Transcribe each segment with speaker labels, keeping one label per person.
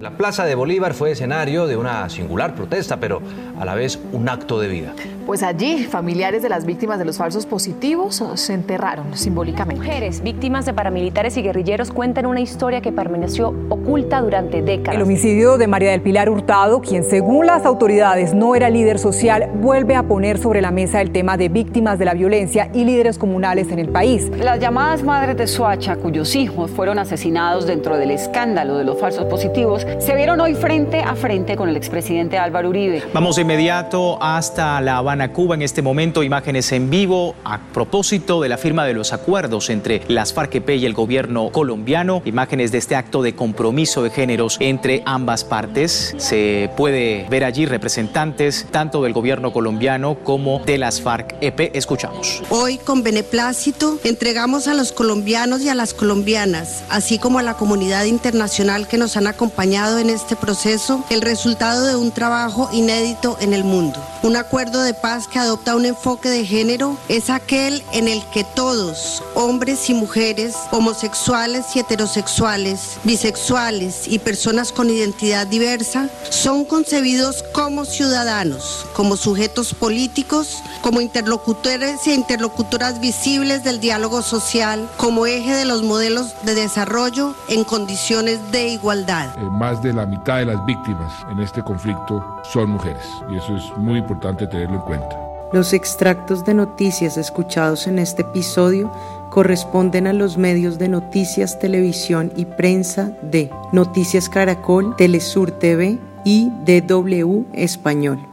Speaker 1: La Plaza de Bolívar fue escenario de una singular protesta, pero a la vez un acto de vida.
Speaker 2: Pues allí, familiares de las víctimas de los falsos positivos se enterraron simbólicamente.
Speaker 3: Mujeres víctimas de paramilitares y guerrilleros cuentan una historia que permaneció oculta durante décadas.
Speaker 4: El homicidio de María del Pilar Hurtado, quien según las autoridades no era líder social, vuelve a poner sobre la mesa el tema de víctimas de la violencia y líderes comunales en el país.
Speaker 5: Las llamadas madres de Soacha, cuyos hijos fueron asesinados dentro del escándalo de los falsos positivos, se vieron hoy frente a frente con el expresidente Álvaro Uribe.
Speaker 6: Vamos de inmediato hasta La Habana, Cuba. En este momento, imágenes en vivo a propósito de la firma de los acuerdos entre las FARC-EP y el gobierno colombiano. Imágenes de este acto de compromiso de géneros entre ambas partes. Se puede ver allí representantes tanto del gobierno colombiano como de las FARC-EP. Escuchamos.
Speaker 7: Hoy, con beneplácito, entregamos a los colombianos y a las colombianas, así como a la comunidad internacional que nos han acompañado en este proceso el resultado de un trabajo inédito en el mundo. Un acuerdo de paz que adopta un enfoque de género es aquel en el que todos, hombres y mujeres, homosexuales y heterosexuales, bisexuales y personas con identidad diversa, son concebidos como ciudadanos, como sujetos políticos, como interlocutores e interlocutoras visibles del diálogo social, como eje de los modelos de desarrollo en condiciones de igualdad.
Speaker 8: Eh, más de la mitad de las víctimas en este conflicto son mujeres y eso es muy importante tenerlo en cuenta.
Speaker 9: Los extractos de noticias escuchados en este episodio corresponden a los medios de noticias, televisión y prensa de Noticias Caracol, Telesur TV y DW Español.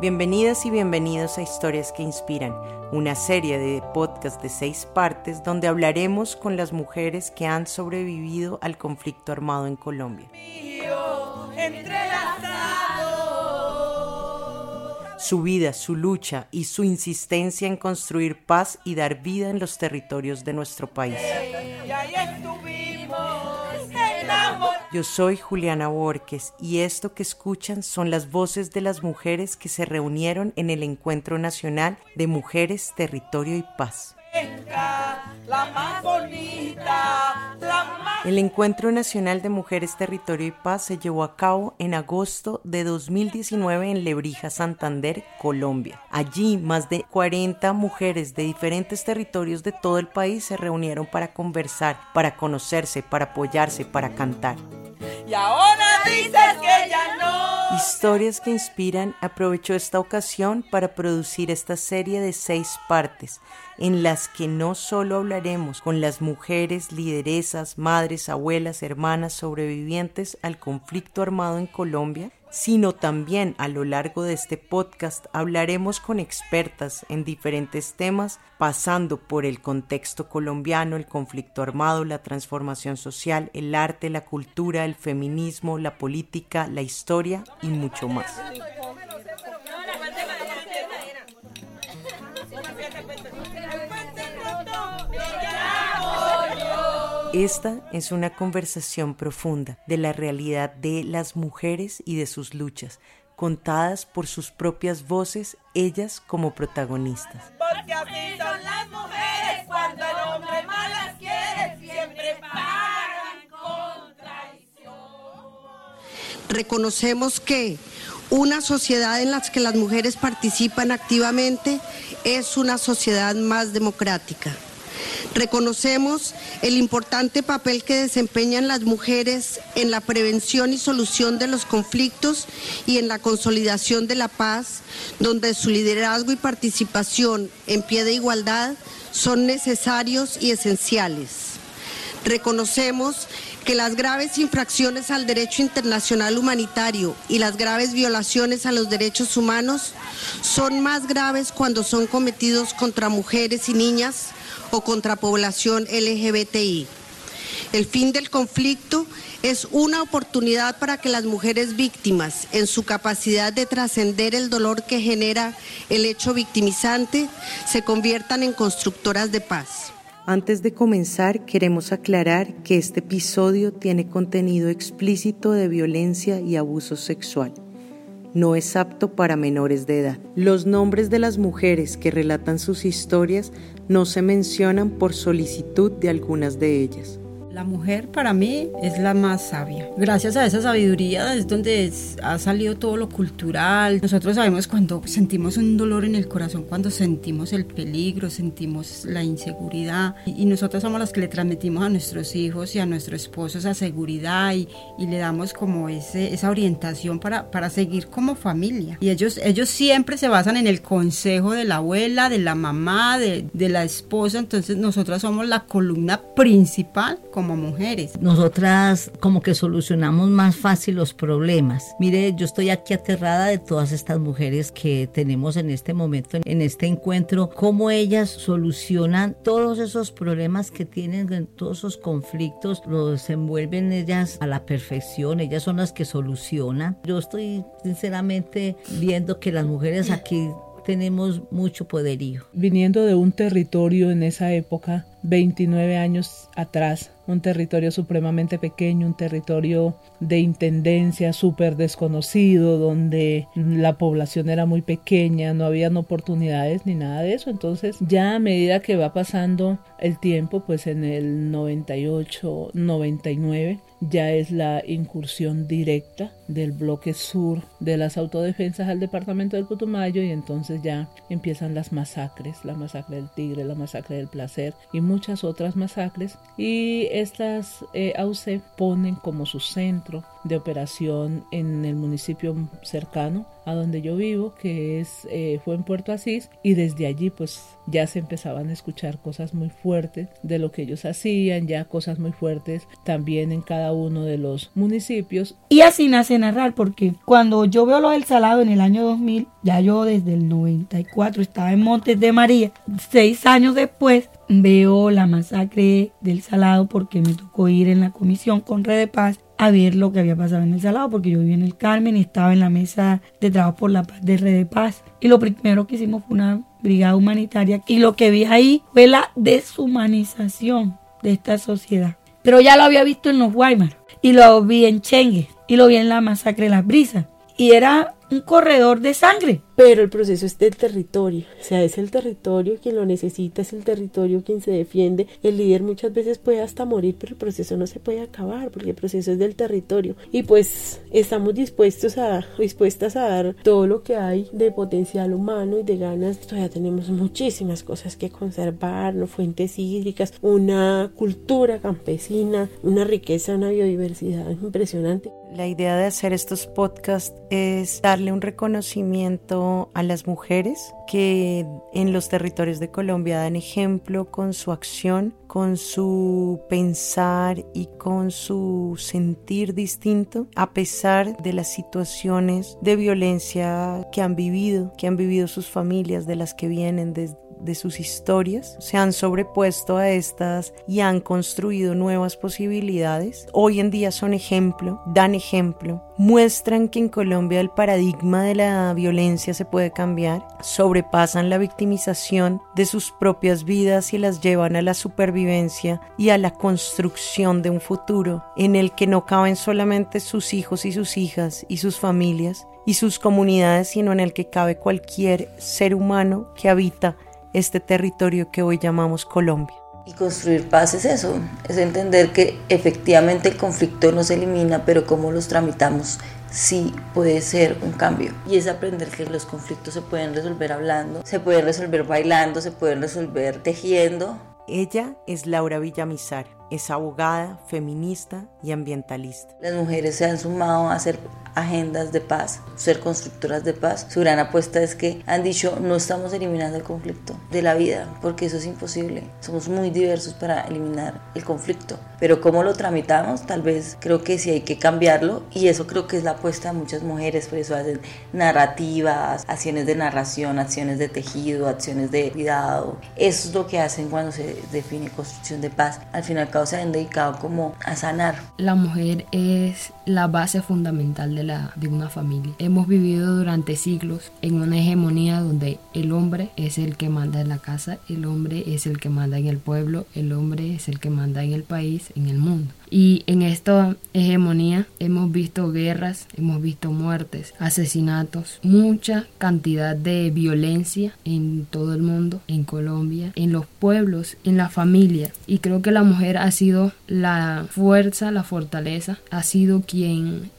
Speaker 9: Bienvenidas y bienvenidos a Historias que Inspiran, una serie de podcast de seis partes donde hablaremos con las mujeres que han sobrevivido al conflicto armado en Colombia. Su vida, su lucha y su insistencia en construir paz y dar vida en los territorios de nuestro país. Yo soy Juliana Borges y esto que escuchan son las voces de las mujeres que se reunieron en el Encuentro Nacional de Mujeres, Territorio y Paz. El Encuentro Nacional de Mujeres, Territorio y Paz se llevó a cabo en agosto de 2019 en Lebrija, Santander, Colombia. Allí más de 40 mujeres de diferentes territorios de todo el país se reunieron para conversar, para conocerse, para apoyarse, para cantar. Y ahora dices que ya. Historias que inspiran aprovechó esta ocasión para producir esta serie de seis partes en las que no solo hablaremos con las mujeres, lideresas, madres, abuelas, hermanas sobrevivientes al conflicto armado en Colombia, sino también a lo largo de este podcast hablaremos con expertas en diferentes temas, pasando por el contexto colombiano, el conflicto armado, la transformación social, el arte, la cultura, el feminismo, la política, la historia y mucho más. Esta es una conversación profunda de la realidad de las mujeres y de sus luchas, contadas por sus propias voces, ellas como protagonistas. Porque así son las mujeres cuando el hombre malas quiere, siempre pagan
Speaker 7: con traición. Reconocemos que una sociedad en la que las mujeres participan activamente es una sociedad más democrática. Reconocemos el importante papel que desempeñan las mujeres en la prevención y solución de los conflictos y en la consolidación de la paz, donde su liderazgo y participación en pie de igualdad son necesarios y esenciales. Reconocemos que las graves infracciones al derecho internacional humanitario y las graves violaciones a los derechos humanos son más graves cuando son cometidos contra mujeres y niñas o contra población LGBTI. El fin del conflicto es una oportunidad para que las mujeres víctimas, en su capacidad de trascender el dolor que genera el hecho victimizante, se conviertan en constructoras de paz.
Speaker 9: Antes de comenzar, queremos aclarar que este episodio tiene contenido explícito de violencia y abuso sexual. No es apto para menores de edad. Los nombres de las mujeres que relatan sus historias no se mencionan por solicitud de algunas de ellas.
Speaker 10: La mujer para mí es la más sabia. Gracias a esa sabiduría es donde ha salido todo lo cultural. Nosotros sabemos cuando sentimos un dolor en el corazón, cuando sentimos el peligro, sentimos la inseguridad. Y, nosotros somos las que le transmitimos a nuestros hijos y a nuestro esposo esa seguridad y, le damos como ese, esa orientación para, para seguir como familia. Y ellos, ellos siempre se basan en el consejo de la abuela, de la mamá, de, la esposa. Entonces nosotras somos la columna principal como mujeres.
Speaker 11: Nosotras como que solucionamos más fácil los problemas. Mire, yo estoy aquí aterrada de todas estas mujeres que tenemos en este momento, en este encuentro, cómo ellas solucionan todos esos problemas que tienen, todos esos conflictos, los envuelven ellas a la perfección, ellas son las que solucionan. Yo estoy sinceramente viendo que las mujeres aquí tenemos mucho poderío.
Speaker 12: Viniendo de un territorio en esa época, 29 años atrás, un territorio supremamente pequeño, un territorio de intendencia súper desconocido, donde la población era muy pequeña, no habían oportunidades ni nada de eso. Entonces ya a medida que va pasando el tiempo, pues en el 98, 99, ya es la incursión directa del bloque sur de las autodefensas al departamento del Putumayo y entonces ya empiezan las masacres, la masacre del Tigre, la masacre del Placer y muchas otras masacres y estas eh, ponen como su centro de operación en el municipio cercano a donde yo vivo, que es eh, fue en Puerto Asís, y desde allí pues ya se empezaban a escuchar cosas muy fuertes de lo que ellos hacían, ya cosas muy fuertes también en cada uno de los municipios.
Speaker 10: Y así nace Narrar, porque cuando yo veo lo del Salado en el año 2000, ya yo desde el 94 estaba en Montes de María, seis años después veo la masacre del Salado porque me tocó ir en la comisión con Red de Paz a ver lo que había pasado en el Salado porque yo vivía en el Carmen y estaba en la mesa de trabajo por la paz de Red de Paz. Y lo primero que hicimos fue una brigada humanitaria y lo que vi ahí fue la deshumanización de esta sociedad. Pero ya lo había visto en los Guaymaras y lo vi en Chengue y lo vi en la masacre de las brisas. Y era un corredor de sangre.
Speaker 13: Pero el proceso es del territorio, o sea, es el territorio quien lo necesita, es el territorio quien se defiende. El líder muchas veces puede hasta morir, pero el proceso no se puede acabar porque el proceso es del territorio. Y pues estamos dispuestos a, dispuestas a dar todo lo que hay de potencial humano y de ganas. Todavía tenemos muchísimas cosas que conservar, ¿no? fuentes hídricas, una cultura campesina, una riqueza, una biodiversidad impresionante.
Speaker 9: La idea de hacer estos podcasts es darle un reconocimiento a las mujeres que en los territorios de Colombia dan ejemplo con su acción, con su pensar y con su sentir distinto, a pesar de las situaciones de violencia que han vivido, que han vivido sus familias, de las que vienen desde de sus historias, se han sobrepuesto a estas y han construido nuevas posibilidades. Hoy en día son ejemplo, dan ejemplo, muestran que en Colombia el paradigma de la violencia se puede cambiar, sobrepasan la victimización de sus propias vidas y las llevan a la supervivencia y a la construcción de un futuro en el que no caben solamente sus hijos y sus hijas y sus familias y sus comunidades, sino en el que cabe cualquier ser humano que habita este territorio que hoy llamamos Colombia.
Speaker 14: Y construir paz es eso, es entender que efectivamente el conflicto no se elimina, pero cómo los tramitamos sí puede ser un cambio. Y es aprender que los conflictos se pueden resolver hablando, se pueden resolver bailando, se pueden resolver tejiendo.
Speaker 9: Ella es Laura Villamizar, es abogada, feminista y ambientalista.
Speaker 14: Las mujeres se han sumado a hacer agendas de paz, ser constructoras de paz. Su gran apuesta es que han dicho no estamos eliminando el conflicto de la vida, porque eso es imposible. Somos muy diversos para eliminar el conflicto, pero cómo lo tramitamos, tal vez creo que sí hay que cambiarlo y eso creo que es la apuesta de muchas mujeres, por eso hacen narrativas, acciones de narración, acciones de tejido, acciones de cuidado. Eso es lo que hacen cuando se define construcción de paz. Al fin se han dedicado como a sanar.
Speaker 15: La mujer es la base fundamental de, la, de una familia. Hemos vivido durante siglos en una hegemonía donde el hombre es el que manda en la casa, el hombre es el que manda en el pueblo, el hombre es el que manda en el país, en el mundo. Y en esta hegemonía hemos visto guerras, hemos visto muertes, asesinatos, mucha cantidad de violencia en todo el mundo, en Colombia, en los pueblos, en la familia. Y creo que la mujer ha sido la fuerza, la fortaleza, ha sido quien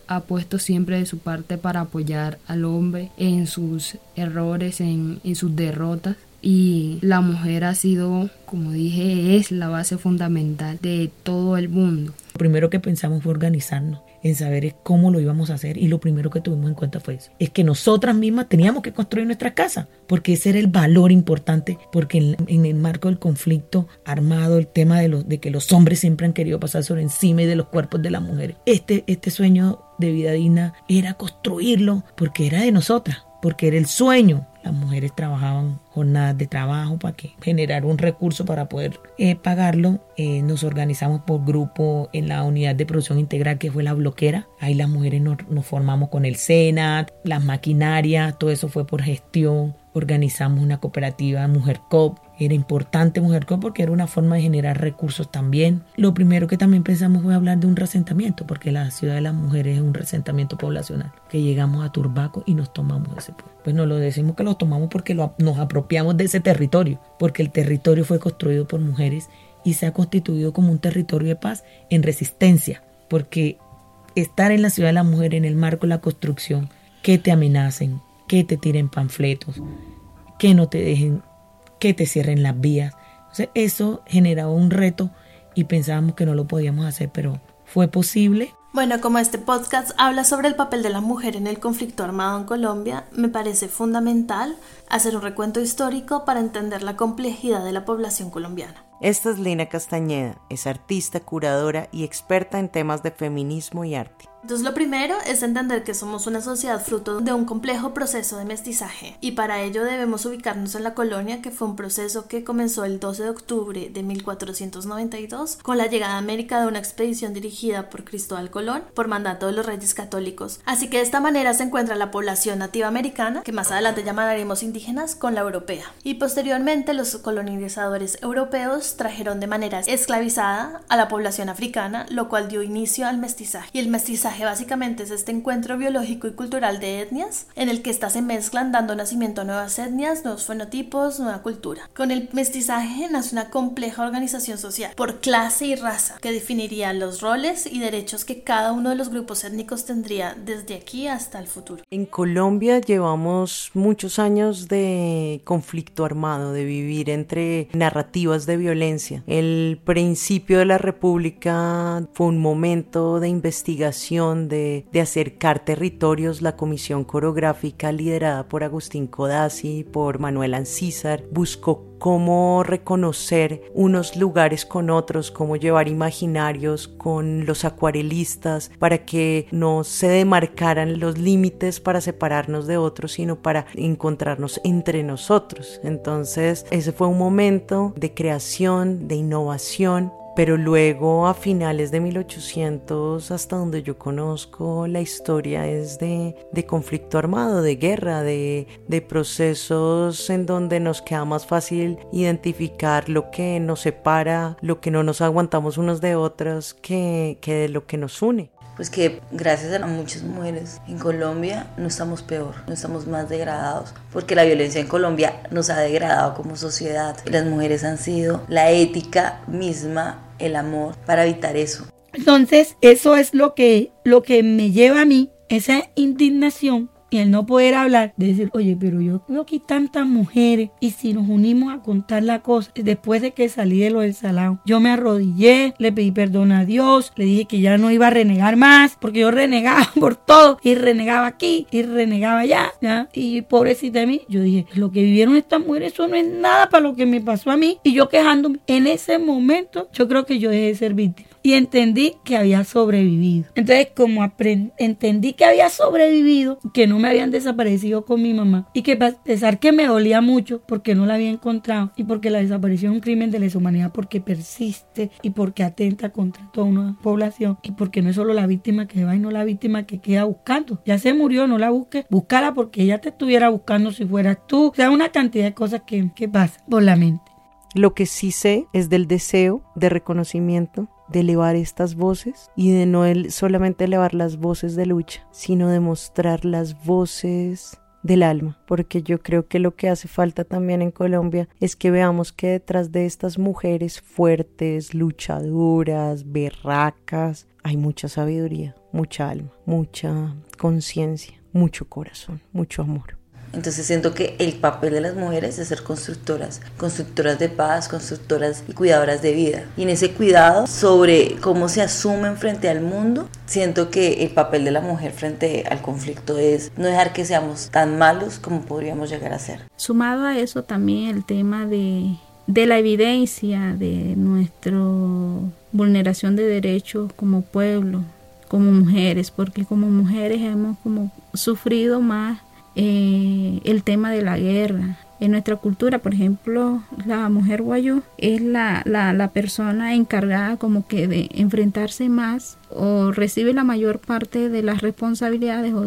Speaker 15: ha puesto siempre de su parte para apoyar al hombre en sus errores, en, en sus derrotas y la mujer ha sido, como dije, es la base fundamental de todo el mundo.
Speaker 16: Lo primero que pensamos fue organizarnos en saber cómo lo íbamos a hacer y lo primero que tuvimos en cuenta fue eso, es que nosotras mismas teníamos que construir nuestra casa, porque ese era el valor importante, porque en, el marco del conflicto armado, el tema de, los, de que los hombres siempre han querido pasar sobre encima de los cuerpos de las mujeres, este, este sueño de vida digna era construirlo porque era de nosotras, porque era el sueño las mujeres trabajaban jornadas de trabajo para que generar un recurso para poder eh, pagarlo. Eh, nos organizamos por grupo en la unidad de producción integral que fue la bloquera. Ahí las mujeres nos, nos formamos con el SENAT, las maquinarias, todo eso fue por gestión. Organizamos una cooperativa Mujer COP era importante Mujer COP porque era una forma de generar recursos también. Lo primero que también pensamos fue hablar de un resentamiento, porque la ciudad de las mujeres es un resentamiento poblacional, que llegamos a Turbaco y nos tomamos ese pueblo. Pues no lo decimos que lo tomamos porque nos apropiamos de ese territorio, porque el territorio fue construido por mujeres y se ha constituido como un territorio de paz en resistencia, porque estar en la ciudad de la mujer en el marco de la construcción, que te amenacen, que te tiren panfletos, que no te dejen que te cierren las vías. Entonces eso generaba un reto y pensábamos que no lo podíamos hacer, pero fue posible.
Speaker 17: Bueno, como este podcast habla sobre el papel de la mujer en el conflicto armado en Colombia, me parece fundamental hacer un recuento histórico para entender la complejidad de la población colombiana.
Speaker 9: Esta es Lina Castañeda, es artista, curadora y experta en temas de feminismo y arte.
Speaker 17: Entonces lo primero es entender que somos una sociedad fruto de un complejo proceso de mestizaje y para ello debemos ubicarnos en la colonia que fue un proceso que comenzó el 12 de octubre de 1492 con la llegada a América de una expedición dirigida por Cristóbal Colón por mandato de los reyes católicos. Así que de esta manera se encuentra la población nativa americana, que más adelante llamaremos indígenas, con la europea. Y posteriormente los colonizadores europeos trajeron de manera esclavizada a la población africana, lo cual dio inicio al mestizaje. Y el mestizaje básicamente es este encuentro biológico y cultural de etnias en el que estas se mezclan dando nacimiento a nuevas etnias, nuevos fenotipos, nueva cultura. Con el mestizaje nace una compleja organización social por clase y raza que definiría los roles y derechos que cada uno de los grupos étnicos tendría desde aquí hasta el futuro.
Speaker 9: En Colombia llevamos muchos años de conflicto armado, de vivir entre narrativas de violencia. El principio de la República fue un momento de investigación de, acercar territorios, la comisión coreográfica liderada por Agustín Codazzi, por Manuel Ancísar, buscó cómo reconocer unos lugares con otros, cómo llevar imaginarios con los acuarelistas para que no se demarcaran los límites para separarnos de otros, sino para encontrarnos entre nosotros. Entonces, ese fue un momento de creación, de innovación, pero luego a finales de 1800, hasta donde yo conozco, la historia es de, conflicto armado, de guerra, de, procesos en donde nos queda más fácil identificar lo que nos separa, lo que no nos aguantamos unos de otras, que, que de lo que nos une
Speaker 14: pues que gracias a muchas mujeres en Colombia no estamos peor, no estamos más degradados, porque la violencia en Colombia nos ha degradado como sociedad. Las mujeres han sido la ética misma, el amor, para evitar eso.
Speaker 10: Entonces, eso es lo que, lo que me lleva a mí, esa indignación y el no poder hablar, de decir, oye, pero yo veo aquí tantas mujeres y si nos unimos a contar la cosa, después de que salí de lo del salón, yo me arrodillé, le pedí perdón a Dios, le dije que ya no iba a renegar más, porque yo renegaba por todo y renegaba aquí y renegaba allá, ¿ya? Y pobrecita de mí, yo dije, lo que vivieron estas mujeres, eso no es nada para lo que me pasó a mí y yo quejándome. En ese momento, yo creo que yo dejé de ser víctima y entendí que había sobrevivido. Entonces, como entendí que había sobrevivido, que no me habían desaparecido con mi mamá y que a pesar que me dolía mucho porque no la había encontrado y porque la desaparición es un crimen de lesa humanidad porque persiste y porque atenta contra toda una población y porque no es solo la víctima que va y no la víctima que queda buscando. Ya se murió, no la busques, búscala porque ella te estuviera buscando si fueras tú. O sea, una cantidad de cosas que, que pasan por la mente.
Speaker 9: Lo que sí sé es del deseo de reconocimiento de elevar estas voces y de no solamente elevar las voces de lucha, sino de mostrar las voces del alma, porque yo creo que lo que hace falta también en Colombia es que veamos que detrás de estas mujeres fuertes, luchadoras, berracas, hay mucha sabiduría, mucha alma, mucha conciencia, mucho corazón, mucho amor.
Speaker 14: Entonces siento que el papel de las mujeres es ser constructoras, constructoras de paz, constructoras y cuidadoras de vida. Y en ese cuidado sobre cómo se asumen frente al mundo, siento que el papel de la mujer frente al conflicto es no dejar que seamos tan malos como podríamos llegar a ser.
Speaker 18: Sumado a eso también el tema de, de la evidencia de nuestra vulneración de derechos como pueblo, como mujeres, porque como mujeres hemos como sufrido más eh, el tema de la guerra. En nuestra cultura, por ejemplo, la mujer guayú es la, la, persona encargada como que de enfrentarse más o recibe la mayor parte de las responsabilidades o,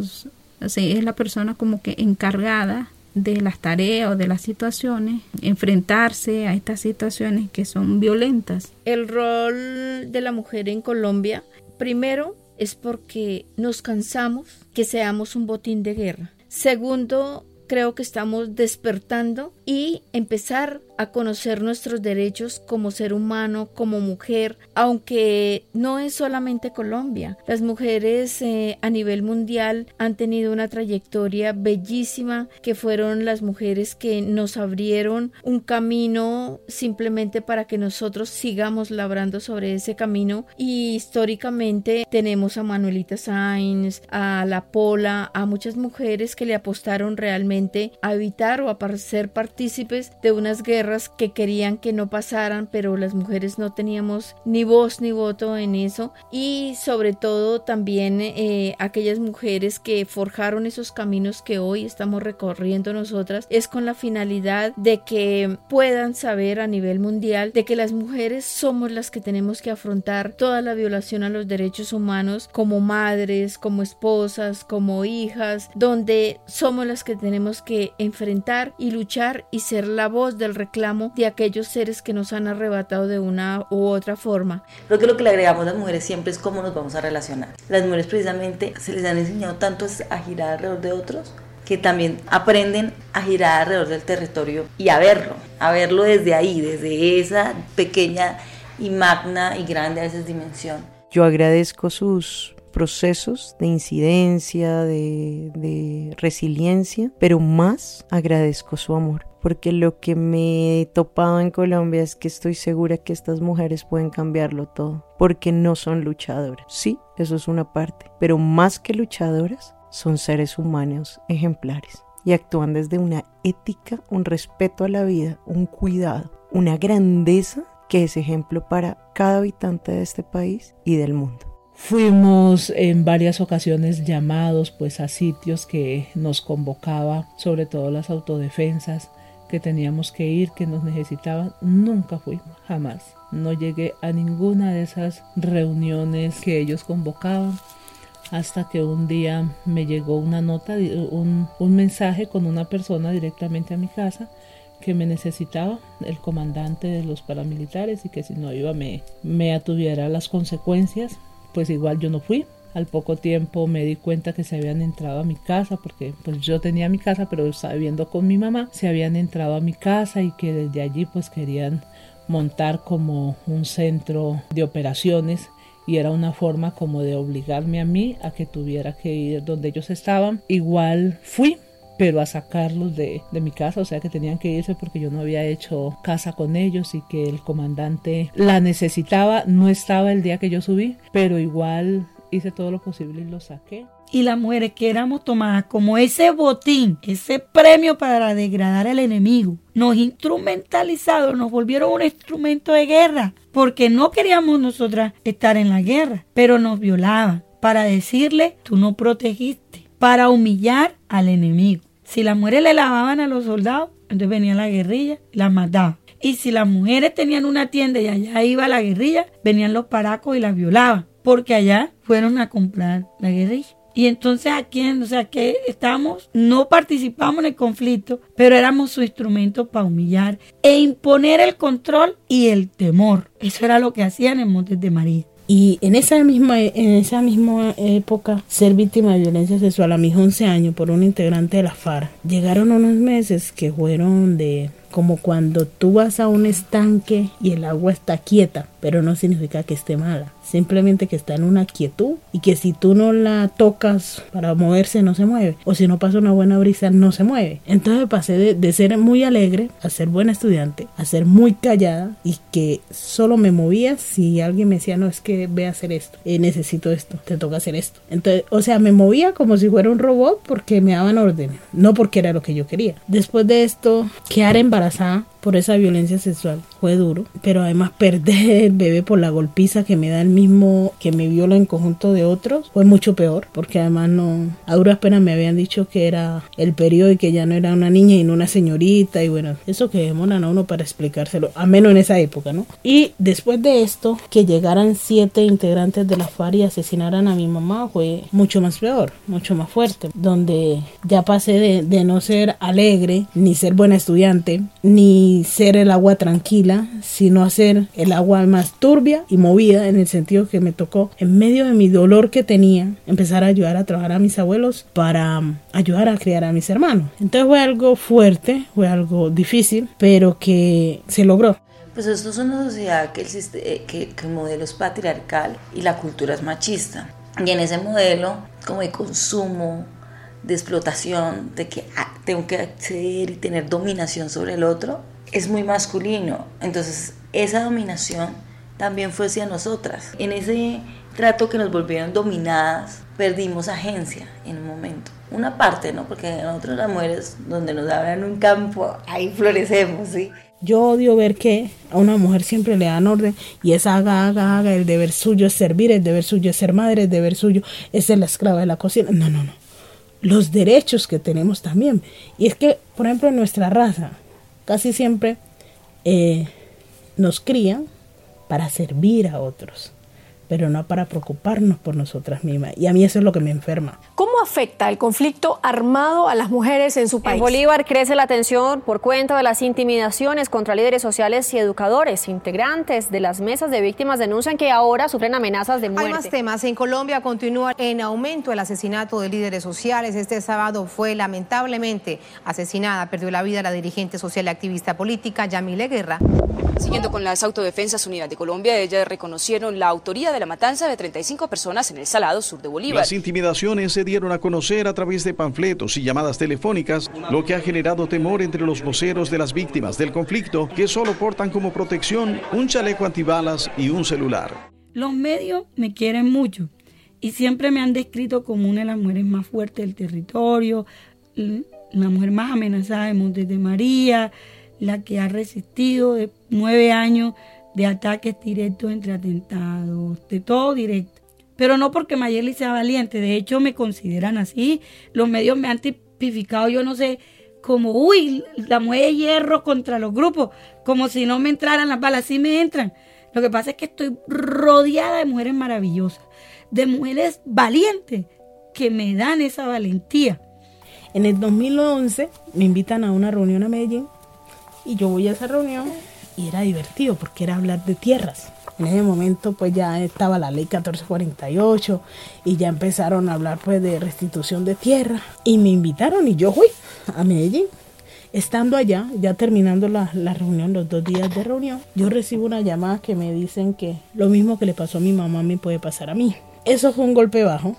Speaker 18: es la persona como que encargada de las tareas o de las situaciones, enfrentarse a estas situaciones que son violentas. El rol de la mujer en Colombia, primero, es porque nos cansamos que seamos un botín de guerra. Segundo, creo que estamos despertando y empezar a conocer nuestros derechos como ser humano, como mujer, aunque no es solamente Colombia. Las mujeres eh, a nivel mundial han tenido una trayectoria bellísima que fueron las mujeres que nos abrieron un camino simplemente para que nosotros sigamos labrando sobre ese camino y históricamente tenemos a Manuelita Sainz, a La Pola, a muchas mujeres que le apostaron realmente a evitar o a ser partícipes de unas guerras que querían que no pasaran, pero las mujeres no teníamos ni voz ni voto en eso. Y sobre todo también eh, aquellas mujeres que forjaron esos caminos que hoy estamos recorriendo nosotras, es con la finalidad de que puedan saber a nivel mundial de que las mujeres somos las que tenemos que afrontar toda la violación a los derechos humanos como madres, como esposas, como hijas, donde somos las que tenemos que enfrentar y luchar y ser la voz del reclamo de aquellos seres que nos han arrebatado de una u otra forma.
Speaker 14: Creo que lo que le agregamos a las mujeres siempre es cómo nos vamos a relacionar. Las mujeres precisamente se les han enseñado tanto a girar alrededor de otros que también aprenden a girar alrededor del territorio y a verlo, a verlo desde ahí, desde esa pequeña y magna y grande a veces dimensión.
Speaker 9: Yo agradezco sus procesos de incidencia, de, de resiliencia, pero más agradezco su amor porque lo que me he topado en Colombia es que estoy segura que estas mujeres pueden cambiarlo todo, porque no son luchadoras. Sí, eso es una parte, pero más que luchadoras, son seres humanos ejemplares y actúan desde una ética, un respeto a la vida, un cuidado, una grandeza que es ejemplo para cada habitante de este país y del mundo.
Speaker 12: Fuimos en varias ocasiones llamados pues a sitios que nos convocaba, sobre todo las autodefensas, que teníamos que ir, que nos necesitaban, nunca fui, jamás. No llegué a ninguna de esas reuniones que ellos convocaban hasta que un día me llegó una nota, un, un mensaje con una persona directamente a mi casa que me necesitaba, el comandante de los paramilitares, y que si no iba me, me atuviera las consecuencias, pues igual yo no fui. Al poco tiempo me di cuenta que se habían entrado a mi casa, porque pues yo tenía mi casa, pero estaba viviendo con mi mamá, se habían entrado a mi casa y que desde allí pues querían montar como un centro de operaciones. Y era una forma como de obligarme a mí a que tuviera que ir donde ellos estaban. Igual fui, pero a sacarlos de, de, mi casa, o sea que tenían que irse porque yo no había hecho casa con ellos y que el comandante la necesitaba, no estaba el día que yo subí, pero igual hice todo lo posible y lo saqué.
Speaker 10: Y las mujeres que éramos tomadas como ese botín, ese premio para degradar al enemigo, nos instrumentalizaron, nos volvieron un instrumento de guerra, porque no queríamos nosotras estar en la guerra, pero nos violaban para decirle, tú no protegiste, para humillar al enemigo. Si las mujeres le lavaban a los soldados, entonces venía la guerrilla las mataban. Y si las mujeres tenían una tienda y allá iba la guerrilla, venían los paracos y las violaban porque allá fueron a comprar la guerrilla. Y entonces a quién, o sea, que estamos, no participamos en el conflicto, pero éramos su instrumento para humillar e imponer el control y el temor. Eso era lo que hacían en Montes de María.
Speaker 13: Y en esa misma en esa misma época ser víctima de violencia sexual a mis 11 años por un integrante de la FARC. Llegaron unos meses que fueron de como cuando tú vas a un estanque y el agua está quieta, pero no significa que esté mala, simplemente que está en una quietud y que si tú no la tocas para moverse no se mueve, o si no pasa una buena brisa no se mueve. Entonces pasé de, ser muy alegre a ser buena estudiante, a ser muy callada y que solo me movía si alguien me decía, no, es que ve a hacer esto, eh, necesito esto, te toca hacer esto. Entonces, o sea, me movía como si fuera un robot porque me daban órdenes, no porque era lo que yo quería. Después de esto, quedar embarazada raza por esa violencia sexual fue duro, pero además perder el bebé por la golpiza que me da el mismo que me viola en conjunto de otros fue mucho peor, porque además no, a duras penas me habían dicho que era el periodo y que ya no era una niña y no una señorita y bueno, eso que demoran a uno para explicárselo, a menos en esa época, ¿no? Y después de esto, que llegaran siete integrantes de la FARC y asesinaran a mi mamá fue mucho más peor, mucho más fuerte, donde ya pasé de, de no ser alegre ni ser buena estudiante ni ser el agua tranquila, sino hacer el agua más turbia y movida en el sentido que me tocó en medio de mi dolor que tenía empezar a ayudar a trabajar a mis abuelos para um, ayudar a criar a mis hermanos. Entonces fue algo fuerte, fue algo difícil, pero que se logró.
Speaker 14: Pues esto es una sociedad que el, eh, que, que el modelo es patriarcal y la cultura es machista. Y en ese modelo como de consumo, de explotación, de que ah, tengo que acceder y tener dominación sobre el otro, es muy masculino. Entonces, esa dominación también fue hacia nosotras. En ese trato que nos volvieron dominadas, perdimos agencia en un momento. Una parte, ¿no? Porque nosotros las mujeres, donde nos abran un campo, ahí florecemos, ¿sí?
Speaker 13: Yo odio ver que a una mujer siempre le dan orden y es haga, haga, haga, el deber suyo es servir, el deber suyo es ser madre, el deber suyo es ser la esclava de la cocina. No, no, no los derechos que tenemos también. Y es que, por ejemplo, en nuestra raza, casi siempre eh, nos crían para servir a otros pero no para preocuparnos por nosotras mismas. Y a mí eso es lo que me enferma.
Speaker 19: ¿Cómo afecta el conflicto armado a las mujeres en su país?
Speaker 20: En Bolívar crece la tensión por cuenta de las intimidaciones contra líderes sociales y educadores. Integrantes de las mesas de víctimas denuncian que ahora sufren amenazas de muerte.
Speaker 19: Hay más temas. En Colombia continúa en aumento el asesinato de líderes sociales. Este sábado fue lamentablemente asesinada, perdió la vida la dirigente social y activista política Yamile Guerra.
Speaker 21: Siguiendo con las Autodefensas Unidas de Colombia, ellas reconocieron la autoría de la matanza de 35 personas en el Salado Sur de Bolívar.
Speaker 22: Las intimidaciones se dieron a conocer a través de panfletos y llamadas telefónicas, lo que ha generado temor entre los voceros de las víctimas del conflicto, que solo portan como protección un chaleco antibalas y un celular.
Speaker 10: Los medios me quieren mucho y siempre me han descrito como una de las mujeres más fuertes del territorio, la mujer más amenazada de Montes de María, la que ha resistido de nueve años de ataques directos entre atentados, de todo directo. Pero no porque Mayeli sea valiente, de hecho me consideran así. Los medios me han tipificado, yo no sé, como, uy, la mujer de hierro contra los grupos, como si no me entraran las balas, sí me entran. Lo que pasa es que estoy rodeada de mujeres maravillosas, de mujeres valientes que me dan esa valentía.
Speaker 13: En el 2011 me invitan a una reunión a Medellín y yo voy a esa reunión y era divertido porque era hablar de tierras. En ese momento pues ya estaba la ley 1448 y ya empezaron a hablar pues de restitución de tierra y me invitaron y yo fui a Medellín. Estando allá, ya terminando la, la, reunión, los dos días de reunión, yo recibo una llamada que me dicen que lo mismo que le pasó a mi mamá me puede pasar a mí. Eso fue un golpe bajo,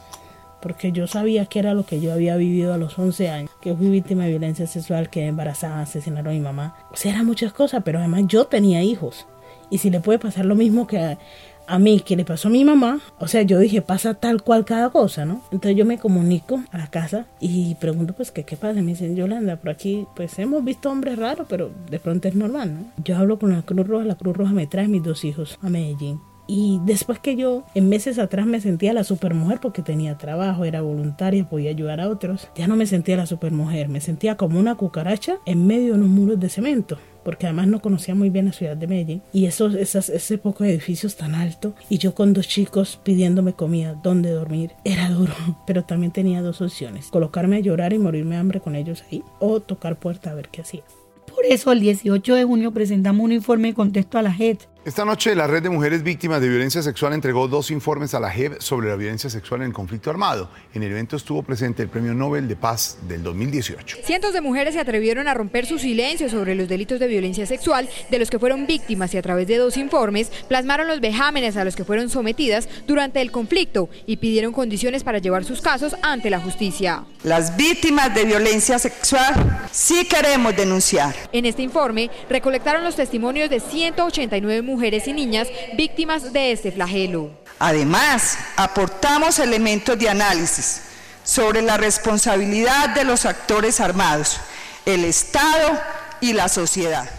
Speaker 13: porque yo sabía que era lo que yo había vivido a los 11 años, que fui víctima de violencia sexual, que embarazada, asesinaron a mi mamá. O sea, eran muchas cosas, pero además yo tenía hijos. Y si le puede pasar lo mismo que a, mí, que le pasó a mi mamá, o sea, yo dije, pasa tal cual cada cosa, ¿no? Entonces yo me comunico a la casa y pregunto, pues, ¿qué, qué pasa? Me dicen, Yolanda, por aquí, pues hemos visto hombres raros, pero de pronto es normal, ¿no? Yo hablo con la Cruz Roja, la Cruz Roja me trae mis dos hijos a Medellín. Y después que yo en meses atrás me sentía la supermujer porque tenía trabajo, era voluntaria, podía ayudar a otros, ya no me sentía la supermujer, me sentía como una cucaracha en medio de unos muros de cemento
Speaker 23: porque además no conocía muy bien la ciudad de Medellín, y esos, esas, ese poco edificios tan alto, y yo con dos chicos pidiéndome comida, dónde dormir, era duro, pero también tenía dos opciones, colocarme a llorar y morirme de hambre con ellos ahí, o tocar puerta a ver qué hacía.
Speaker 10: Por eso el 18 de junio presentamos un informe de contexto a la JEP
Speaker 24: esta noche la Red de Mujeres Víctimas de Violencia Sexual entregó dos informes a la JEP sobre la violencia sexual en el conflicto armado. En el evento estuvo presente el Premio Nobel de Paz del 2018.
Speaker 25: Cientos de mujeres se atrevieron a romper su silencio sobre los delitos de violencia sexual de los que fueron víctimas y a través de dos informes plasmaron los vejámenes a los que fueron sometidas durante el conflicto y pidieron condiciones para llevar sus casos ante la justicia.
Speaker 26: Las víctimas de violencia sexual sí queremos denunciar.
Speaker 25: En este informe recolectaron los testimonios de 189 mujeres mujeres y niñas víctimas de este flagelo.
Speaker 26: Además, aportamos elementos de análisis sobre la responsabilidad de los actores armados, el Estado y la sociedad.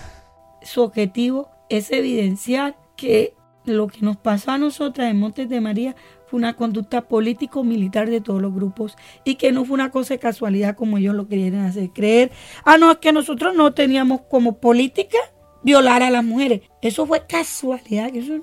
Speaker 10: Su objetivo es evidenciar que lo que nos pasó a nosotras en Montes de María fue una conducta político-militar de todos los grupos y que no fue una cosa de casualidad como ellos lo querían hacer creer. Ah, no, es que nosotros no teníamos como política violar a las mujeres. Eso fue casualidad, eso es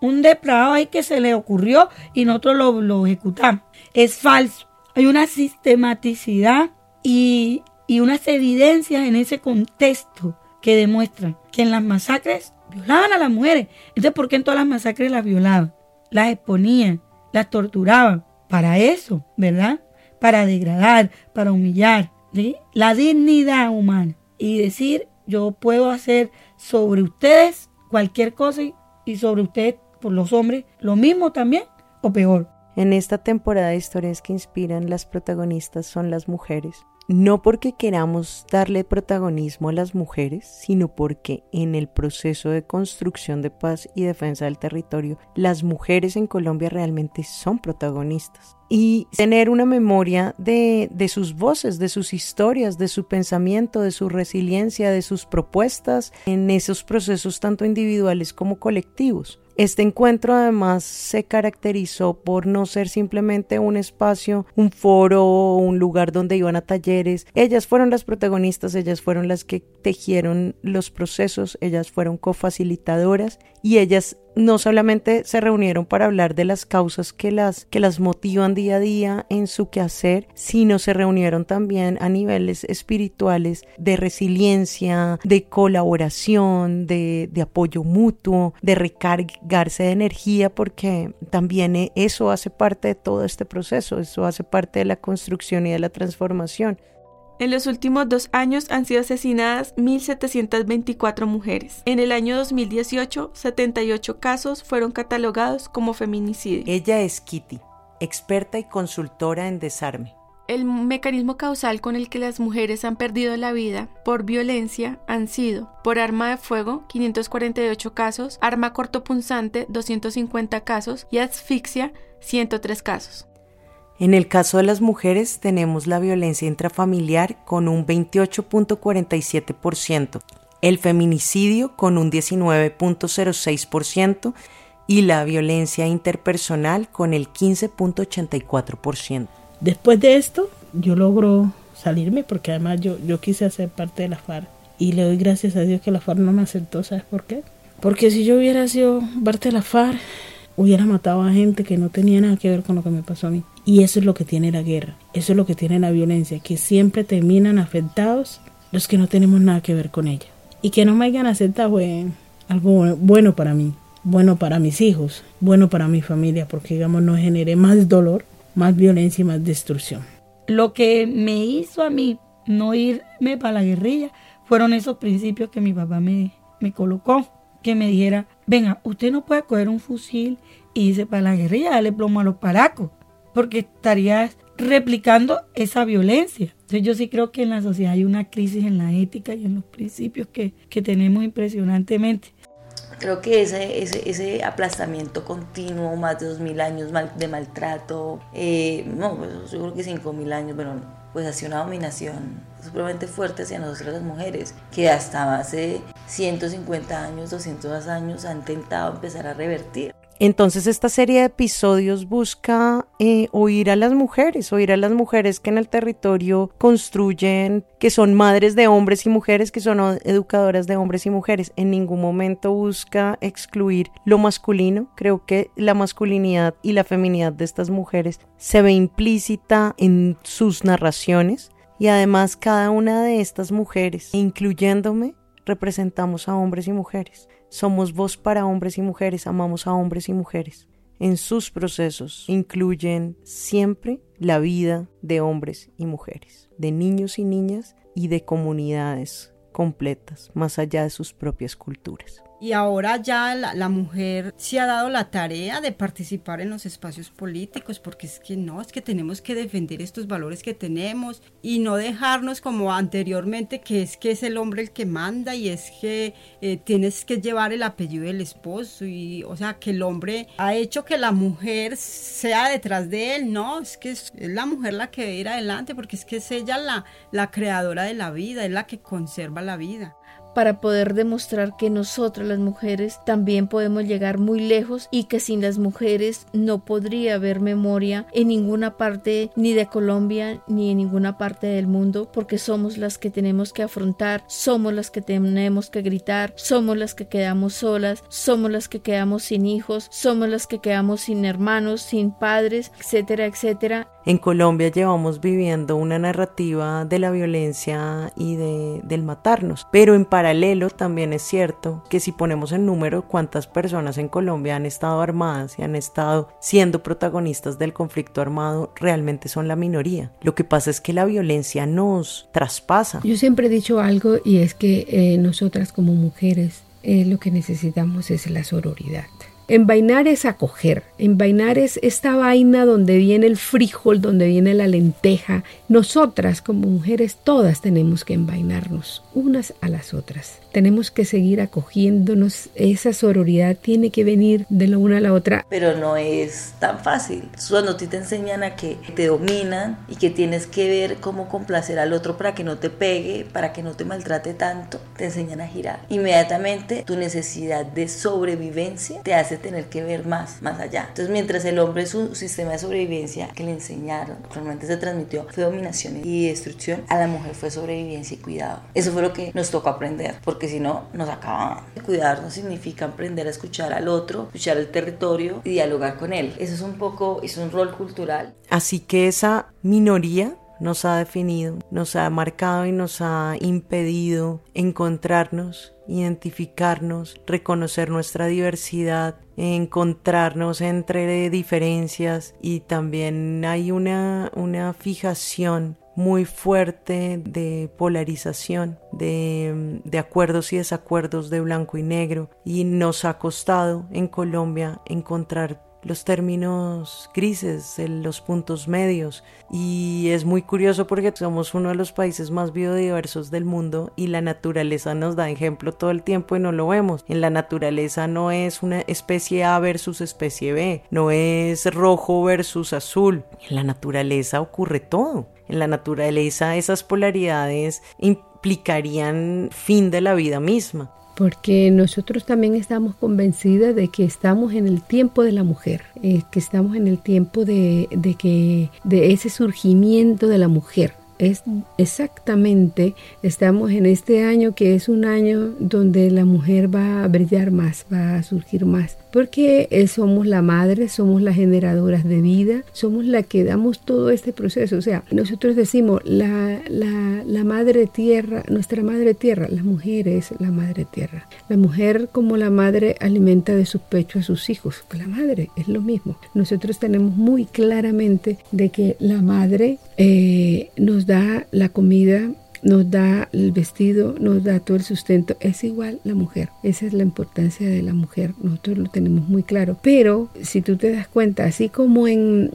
Speaker 10: un, depravado ahí que se le ocurrió y nosotros lo, ejecutamos. Es falso. Hay una sistematicidad y, y unas evidencias en ese contexto que demuestran que en las masacres violaban a las mujeres. Entonces, ¿por qué en todas las masacres las violaban? Las exponían, las torturaban. Para eso, ¿verdad? Para degradar, para humillar. La dignidad humana. Y decir, yo puedo hacer sobre ustedes cualquier cosa y sobre ustedes, por los hombres, lo mismo también o peor.
Speaker 9: En esta temporada de historias que inspiran, las protagonistas son las mujeres. No porque queramos darle protagonismo a las mujeres, sino porque en el proceso de construcción de paz y defensa del territorio, las mujeres en Colombia realmente son protagonistas y tener una memoria de, sus voces, de sus historias, de su pensamiento, de su resiliencia, de sus propuestas en esos procesos tanto individuales como colectivos. Este encuentro además se caracterizó por no ser simplemente un espacio, un foro un lugar donde iban a talleres. Ellas fueron las protagonistas, ellas fueron las que tejieron los procesos, ellas fueron cofacilitadoras y ellas no solamente se reunieron para hablar de las causas que las, que las motivan día a día en su quehacer, sino se reunieron también a niveles espirituales de resiliencia, de colaboración, de, de apoyo mutuo, de recargarse de energía, porque también eso hace parte de todo este proceso, eso hace parte de la construcción y de la transformación.
Speaker 27: En los últimos dos años han sido asesinadas 1.724 mujeres. En el año 2018, 78 casos fueron catalogados como feminicidio.
Speaker 9: Ella es Kitty, experta y consultora en desarme.
Speaker 27: El mecanismo causal con el que las mujeres han perdido la vida por violencia han sido por arma de fuego 548 casos, arma cortopunzante 250 casos y asfixia 103 casos.
Speaker 9: En el caso de las mujeres tenemos la violencia intrafamiliar con un 28.47%, el feminicidio con un 19.06% y la violencia interpersonal con el 15.84%.
Speaker 23: Después de esto, yo logro salirme porque además yo, yo quise hacer parte de la FARC y le doy gracias a Dios que la FARC no me aceptó, ¿sabes por qué? Porque si yo hubiera sido parte de la FARC, hubiera matado a gente que no tenía nada que ver con lo que me pasó a mí. Y eso es lo que tiene la guerra, eso es lo que tiene la violencia, que siempre terminan afectados los que no tenemos nada que ver con ella. Y que no me hayan aceptado fue algo bueno para mí, bueno para mis hijos, bueno para mi familia, porque digamos no generé más dolor, más violencia y más destrucción.
Speaker 10: Lo que me hizo a mí no irme para la guerrilla fueron esos principios que mi papá me, me colocó que me dijera, venga, usted no puede coger un fusil y irse para la guerrilla, darle plomo a los paracos, porque estarías replicando esa violencia. Entonces yo sí creo que en la sociedad hay una crisis en la ética y en los principios que, que tenemos impresionantemente.
Speaker 14: Creo que ese, ese, ese aplastamiento continuo, más de dos mil años de maltrato, eh, no, pues, yo creo que cinco mil años, pero pues hacia una dominación supremamente fuerte hacia nosotras las mujeres, que hasta hace 150 años, 200 años han intentado empezar a revertir.
Speaker 9: Entonces esta serie de episodios busca eh, oír a las mujeres, oír a las mujeres que en el territorio construyen, que son madres de hombres y mujeres, que son educadoras de hombres y mujeres. En ningún momento busca excluir lo masculino. Creo que la masculinidad y la feminidad de estas mujeres se ve implícita en sus narraciones y además cada una de estas mujeres, incluyéndome, representamos a hombres y mujeres. Somos voz para hombres y mujeres, amamos a hombres y mujeres. En sus procesos incluyen siempre la vida de hombres y mujeres, de niños y niñas y de comunidades completas, más allá de sus propias culturas.
Speaker 28: Y ahora ya la, mujer se ha dado la tarea de participar en los espacios políticos, porque es que no, es que tenemos que defender estos valores que tenemos y no dejarnos como anteriormente, que es que es el hombre el que manda y es que eh, tienes que llevar el apellido del esposo y, o sea, que el hombre ha hecho que la mujer sea detrás de él, no, es que es, la mujer la que debe ir adelante, porque es que es ella la, la creadora de la vida, es la que conserva la vida
Speaker 18: para poder demostrar que nosotras las mujeres también podemos llegar muy lejos y que sin las mujeres no podría haber memoria en ninguna parte ni de Colombia ni en ninguna parte del mundo porque somos las que tenemos que afrontar, somos las que tenemos que gritar, somos las que quedamos solas, somos las que quedamos sin hijos, somos las que quedamos sin hermanos, sin padres, etcétera, etcétera.
Speaker 9: En Colombia llevamos viviendo una narrativa de la violencia y de, del matarnos, pero en paralelo también es cierto que si ponemos en número cuántas personas en Colombia han estado armadas y han estado siendo protagonistas del conflicto armado, realmente son la minoría. Lo que pasa es que la violencia nos traspasa.
Speaker 29: Yo siempre he dicho algo y es que eh, nosotras como mujeres eh, lo que necesitamos es la sororidad. Envainar es acoger, envainar es esta vaina donde viene el frijol, donde viene la lenteja. Nosotras como mujeres todas tenemos que envainarnos unas a las otras tenemos que seguir acogiéndonos. Esa sororidad tiene que venir de la una a la otra.
Speaker 14: Pero no es tan fácil. Cuando te enseñan a que te dominan y que tienes que ver cómo complacer al otro para que no te pegue, para que no te maltrate tanto, te enseñan a girar. Inmediatamente tu necesidad de sobrevivencia te hace tener que ver más, más allá. Entonces mientras el hombre su sistema de sobrevivencia que le enseñaron, realmente se transmitió, fue dominación y destrucción, a la mujer fue sobrevivencia y cuidado. Eso fue lo que nos tocó aprender, porque si no nos acaban. Cuidarnos significa aprender a escuchar al otro, escuchar el territorio y dialogar con él. Eso es un poco, es un rol cultural.
Speaker 9: Así que esa minoría nos ha definido, nos ha marcado y nos ha impedido encontrarnos, identificarnos, reconocer nuestra diversidad, encontrarnos entre diferencias. Y también hay una, una fijación muy fuerte de polarización, de, de, acuerdos y desacuerdos de blanco y negro. Y nos ha costado en Colombia encontrar los términos grises, los puntos medios. Y es muy curioso porque somos uno de los países más biodiversos del mundo y la naturaleza nos da ejemplo todo el tiempo y no lo vemos. En la naturaleza no es una especie A versus especie B, no es rojo versus azul. En la naturaleza ocurre todo. En la naturaleza esas polaridades implicarían fin de la vida misma
Speaker 29: porque nosotros también estamos convencidas de que estamos en el tiempo de la mujer, eh, que estamos en el tiempo de, de, que, de ese surgimiento de la mujer. Es exactamente, estamos en este año que es un año donde la mujer va a brillar más, va a surgir más porque eh, somos la madre, somos las generadoras de vida, somos la que damos todo este proceso. O sea, nosotros decimos, la, la, madre tierra, nuestra madre tierra, la mujer es la madre tierra. La mujer como la madre alimenta de su pecho a sus hijos, la madre es lo mismo. Nosotros tenemos muy claramente de que la madre eh, nos da la comida nos da el vestido, nos da todo el sustento. Es igual la mujer. Esa es la importancia de la mujer. Nosotros lo tenemos muy claro. Pero si tú te das cuenta, así como en,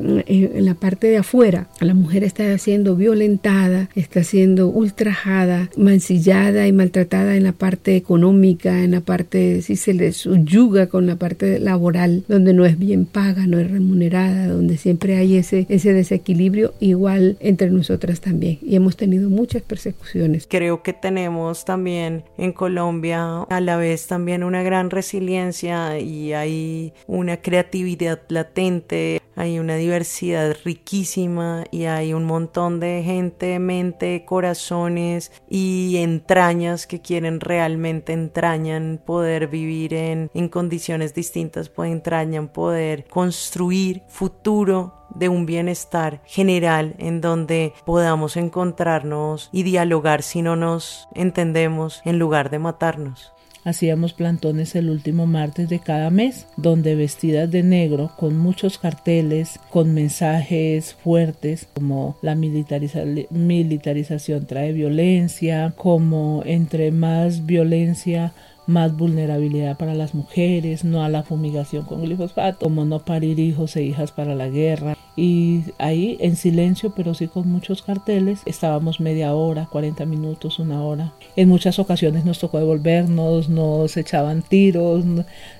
Speaker 29: la parte de afuera, la mujer está siendo violentada, está siendo ultrajada, mancillada y maltratada en la parte económica, en la parte, si se le subyuga con la parte laboral, donde no es bien paga, no es remunerada, donde siempre hay ese, ese desequilibrio, igual entre nosotras también. Y hemos tenido muchas persecuciones
Speaker 9: Creo que tenemos también en Colombia a la vez también una gran resiliencia y hay una creatividad latente, hay una diversidad riquísima y hay un montón de gente, mente, corazones y entrañas que quieren realmente entrañan poder vivir en, en condiciones distintas, pues entrañan poder construir futuro de un bienestar general en donde podamos encontrarnos y dialogar si no nos entendemos en lugar de matarnos.
Speaker 12: Hacíamos plantones el último martes de cada mes, donde vestidas de negro, con muchos carteles, con mensajes fuertes, como la militarización trae violencia, como entre más violencia más vulnerabilidad para las mujeres, no a la fumigación con glifosato, como no parir hijos e hijas para la guerra. Y ahí en silencio, pero sí con muchos carteles, estábamos media hora, 40 minutos, una hora. En muchas ocasiones nos tocó devolvernos, nos echaban tiros,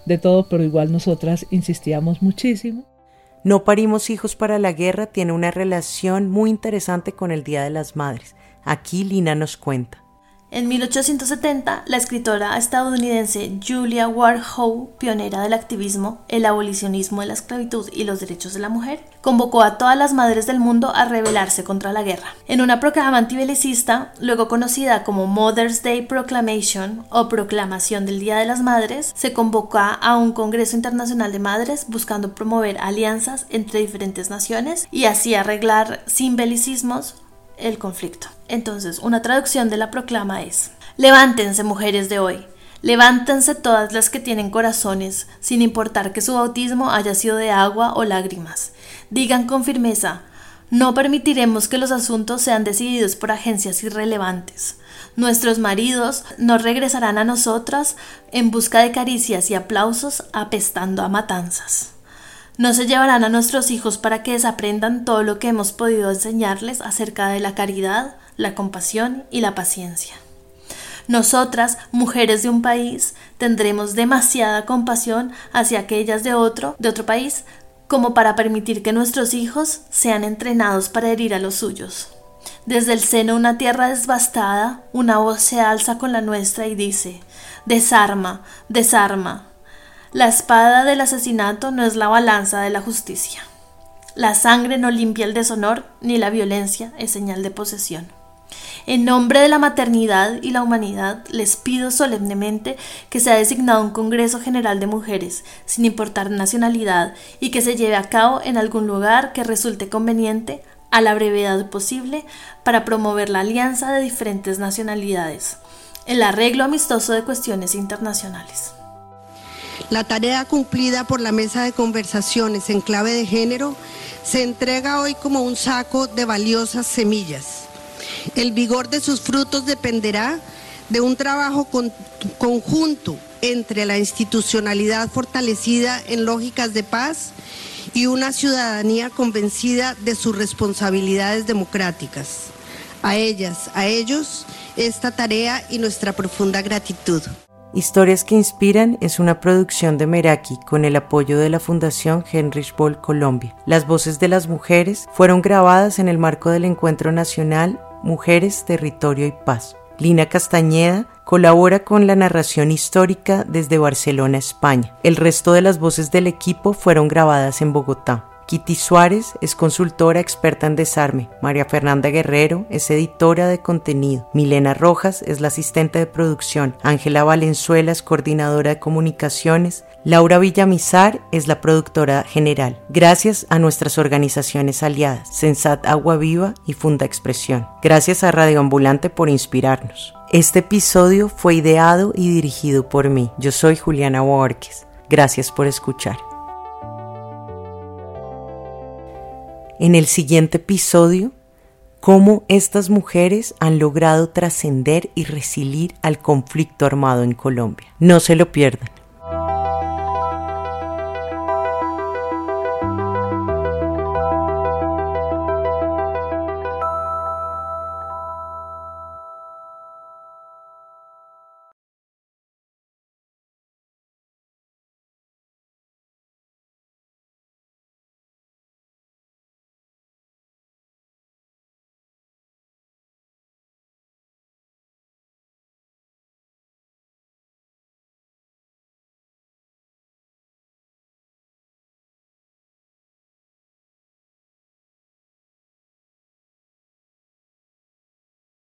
Speaker 12: de todo, pero igual nosotras insistíamos muchísimo.
Speaker 9: No parimos hijos para la guerra tiene una relación muy interesante con el Día de las Madres. Aquí Lina nos cuenta.
Speaker 17: En 1870, la escritora estadounidense Julia Ward Howe, pionera del activismo, el abolicionismo de la esclavitud y los derechos de la mujer, convocó a todas las madres del mundo a rebelarse contra la guerra. En una proclama antibelicista, luego conocida como Mother's Day Proclamation o Proclamación del Día de las Madres, se convocó a un Congreso Internacional de Madres buscando promover alianzas entre diferentes naciones y así arreglar sin belicismos el conflicto. Entonces, una traducción de la proclama es, levántense mujeres de hoy, levántense todas las que tienen corazones, sin importar que su bautismo haya sido de agua o lágrimas. Digan con firmeza, no permitiremos que los asuntos sean decididos por agencias irrelevantes. Nuestros maridos no regresarán a nosotras en busca de caricias y aplausos apestando a matanzas. No se llevarán a nuestros hijos para que desaprendan todo lo que hemos podido enseñarles acerca de la caridad, la compasión y la paciencia. Nosotras, mujeres de un país, tendremos demasiada compasión hacia aquellas de otro, de otro país, como para permitir que nuestros hijos sean entrenados para herir a los suyos. Desde el seno de una tierra devastada, una voz se alza con la nuestra y dice, desarma, desarma, la espada del asesinato no es la balanza de la justicia. La sangre no limpia el deshonor, ni la violencia es señal de posesión. En nombre de la maternidad y la humanidad, les pido solemnemente que sea designado un Congreso General de Mujeres, sin importar nacionalidad, y que se lleve a cabo en algún lugar que resulte conveniente, a la brevedad posible, para promover la alianza de diferentes nacionalidades, el arreglo amistoso de cuestiones internacionales.
Speaker 30: La tarea cumplida por la mesa de conversaciones en clave de género se entrega hoy como un saco de valiosas semillas. El vigor de sus frutos dependerá de un trabajo conjunto entre la institucionalidad fortalecida en lógicas de paz y una ciudadanía convencida de sus responsabilidades democráticas. A ellas, a ellos, esta tarea y nuestra profunda gratitud.
Speaker 9: Historias que Inspiran es una producción de Meraki con el apoyo de la Fundación Heinrich Boll Colombia. Las voces de las mujeres fueron grabadas en el marco del Encuentro Nacional Mujeres, Territorio y Paz. Lina Castañeda colabora con la narración histórica desde Barcelona, España. El resto de las voces del equipo fueron grabadas en Bogotá. Kitty Suárez es consultora experta en desarme. María Fernanda Guerrero es editora de contenido. Milena Rojas es la asistente de producción. Ángela Valenzuela es coordinadora de comunicaciones. Laura Villamizar es la productora general. Gracias a nuestras organizaciones aliadas, Sensat Agua Viva y Funda Expresión. Gracias a Radio Ambulante por inspirarnos. Este episodio fue ideado y dirigido por mí. Yo soy Juliana Borges. Gracias por escuchar. En el siguiente episodio cómo estas mujeres han logrado trascender y resilir al conflicto armado en Colombia. No se lo pierdan.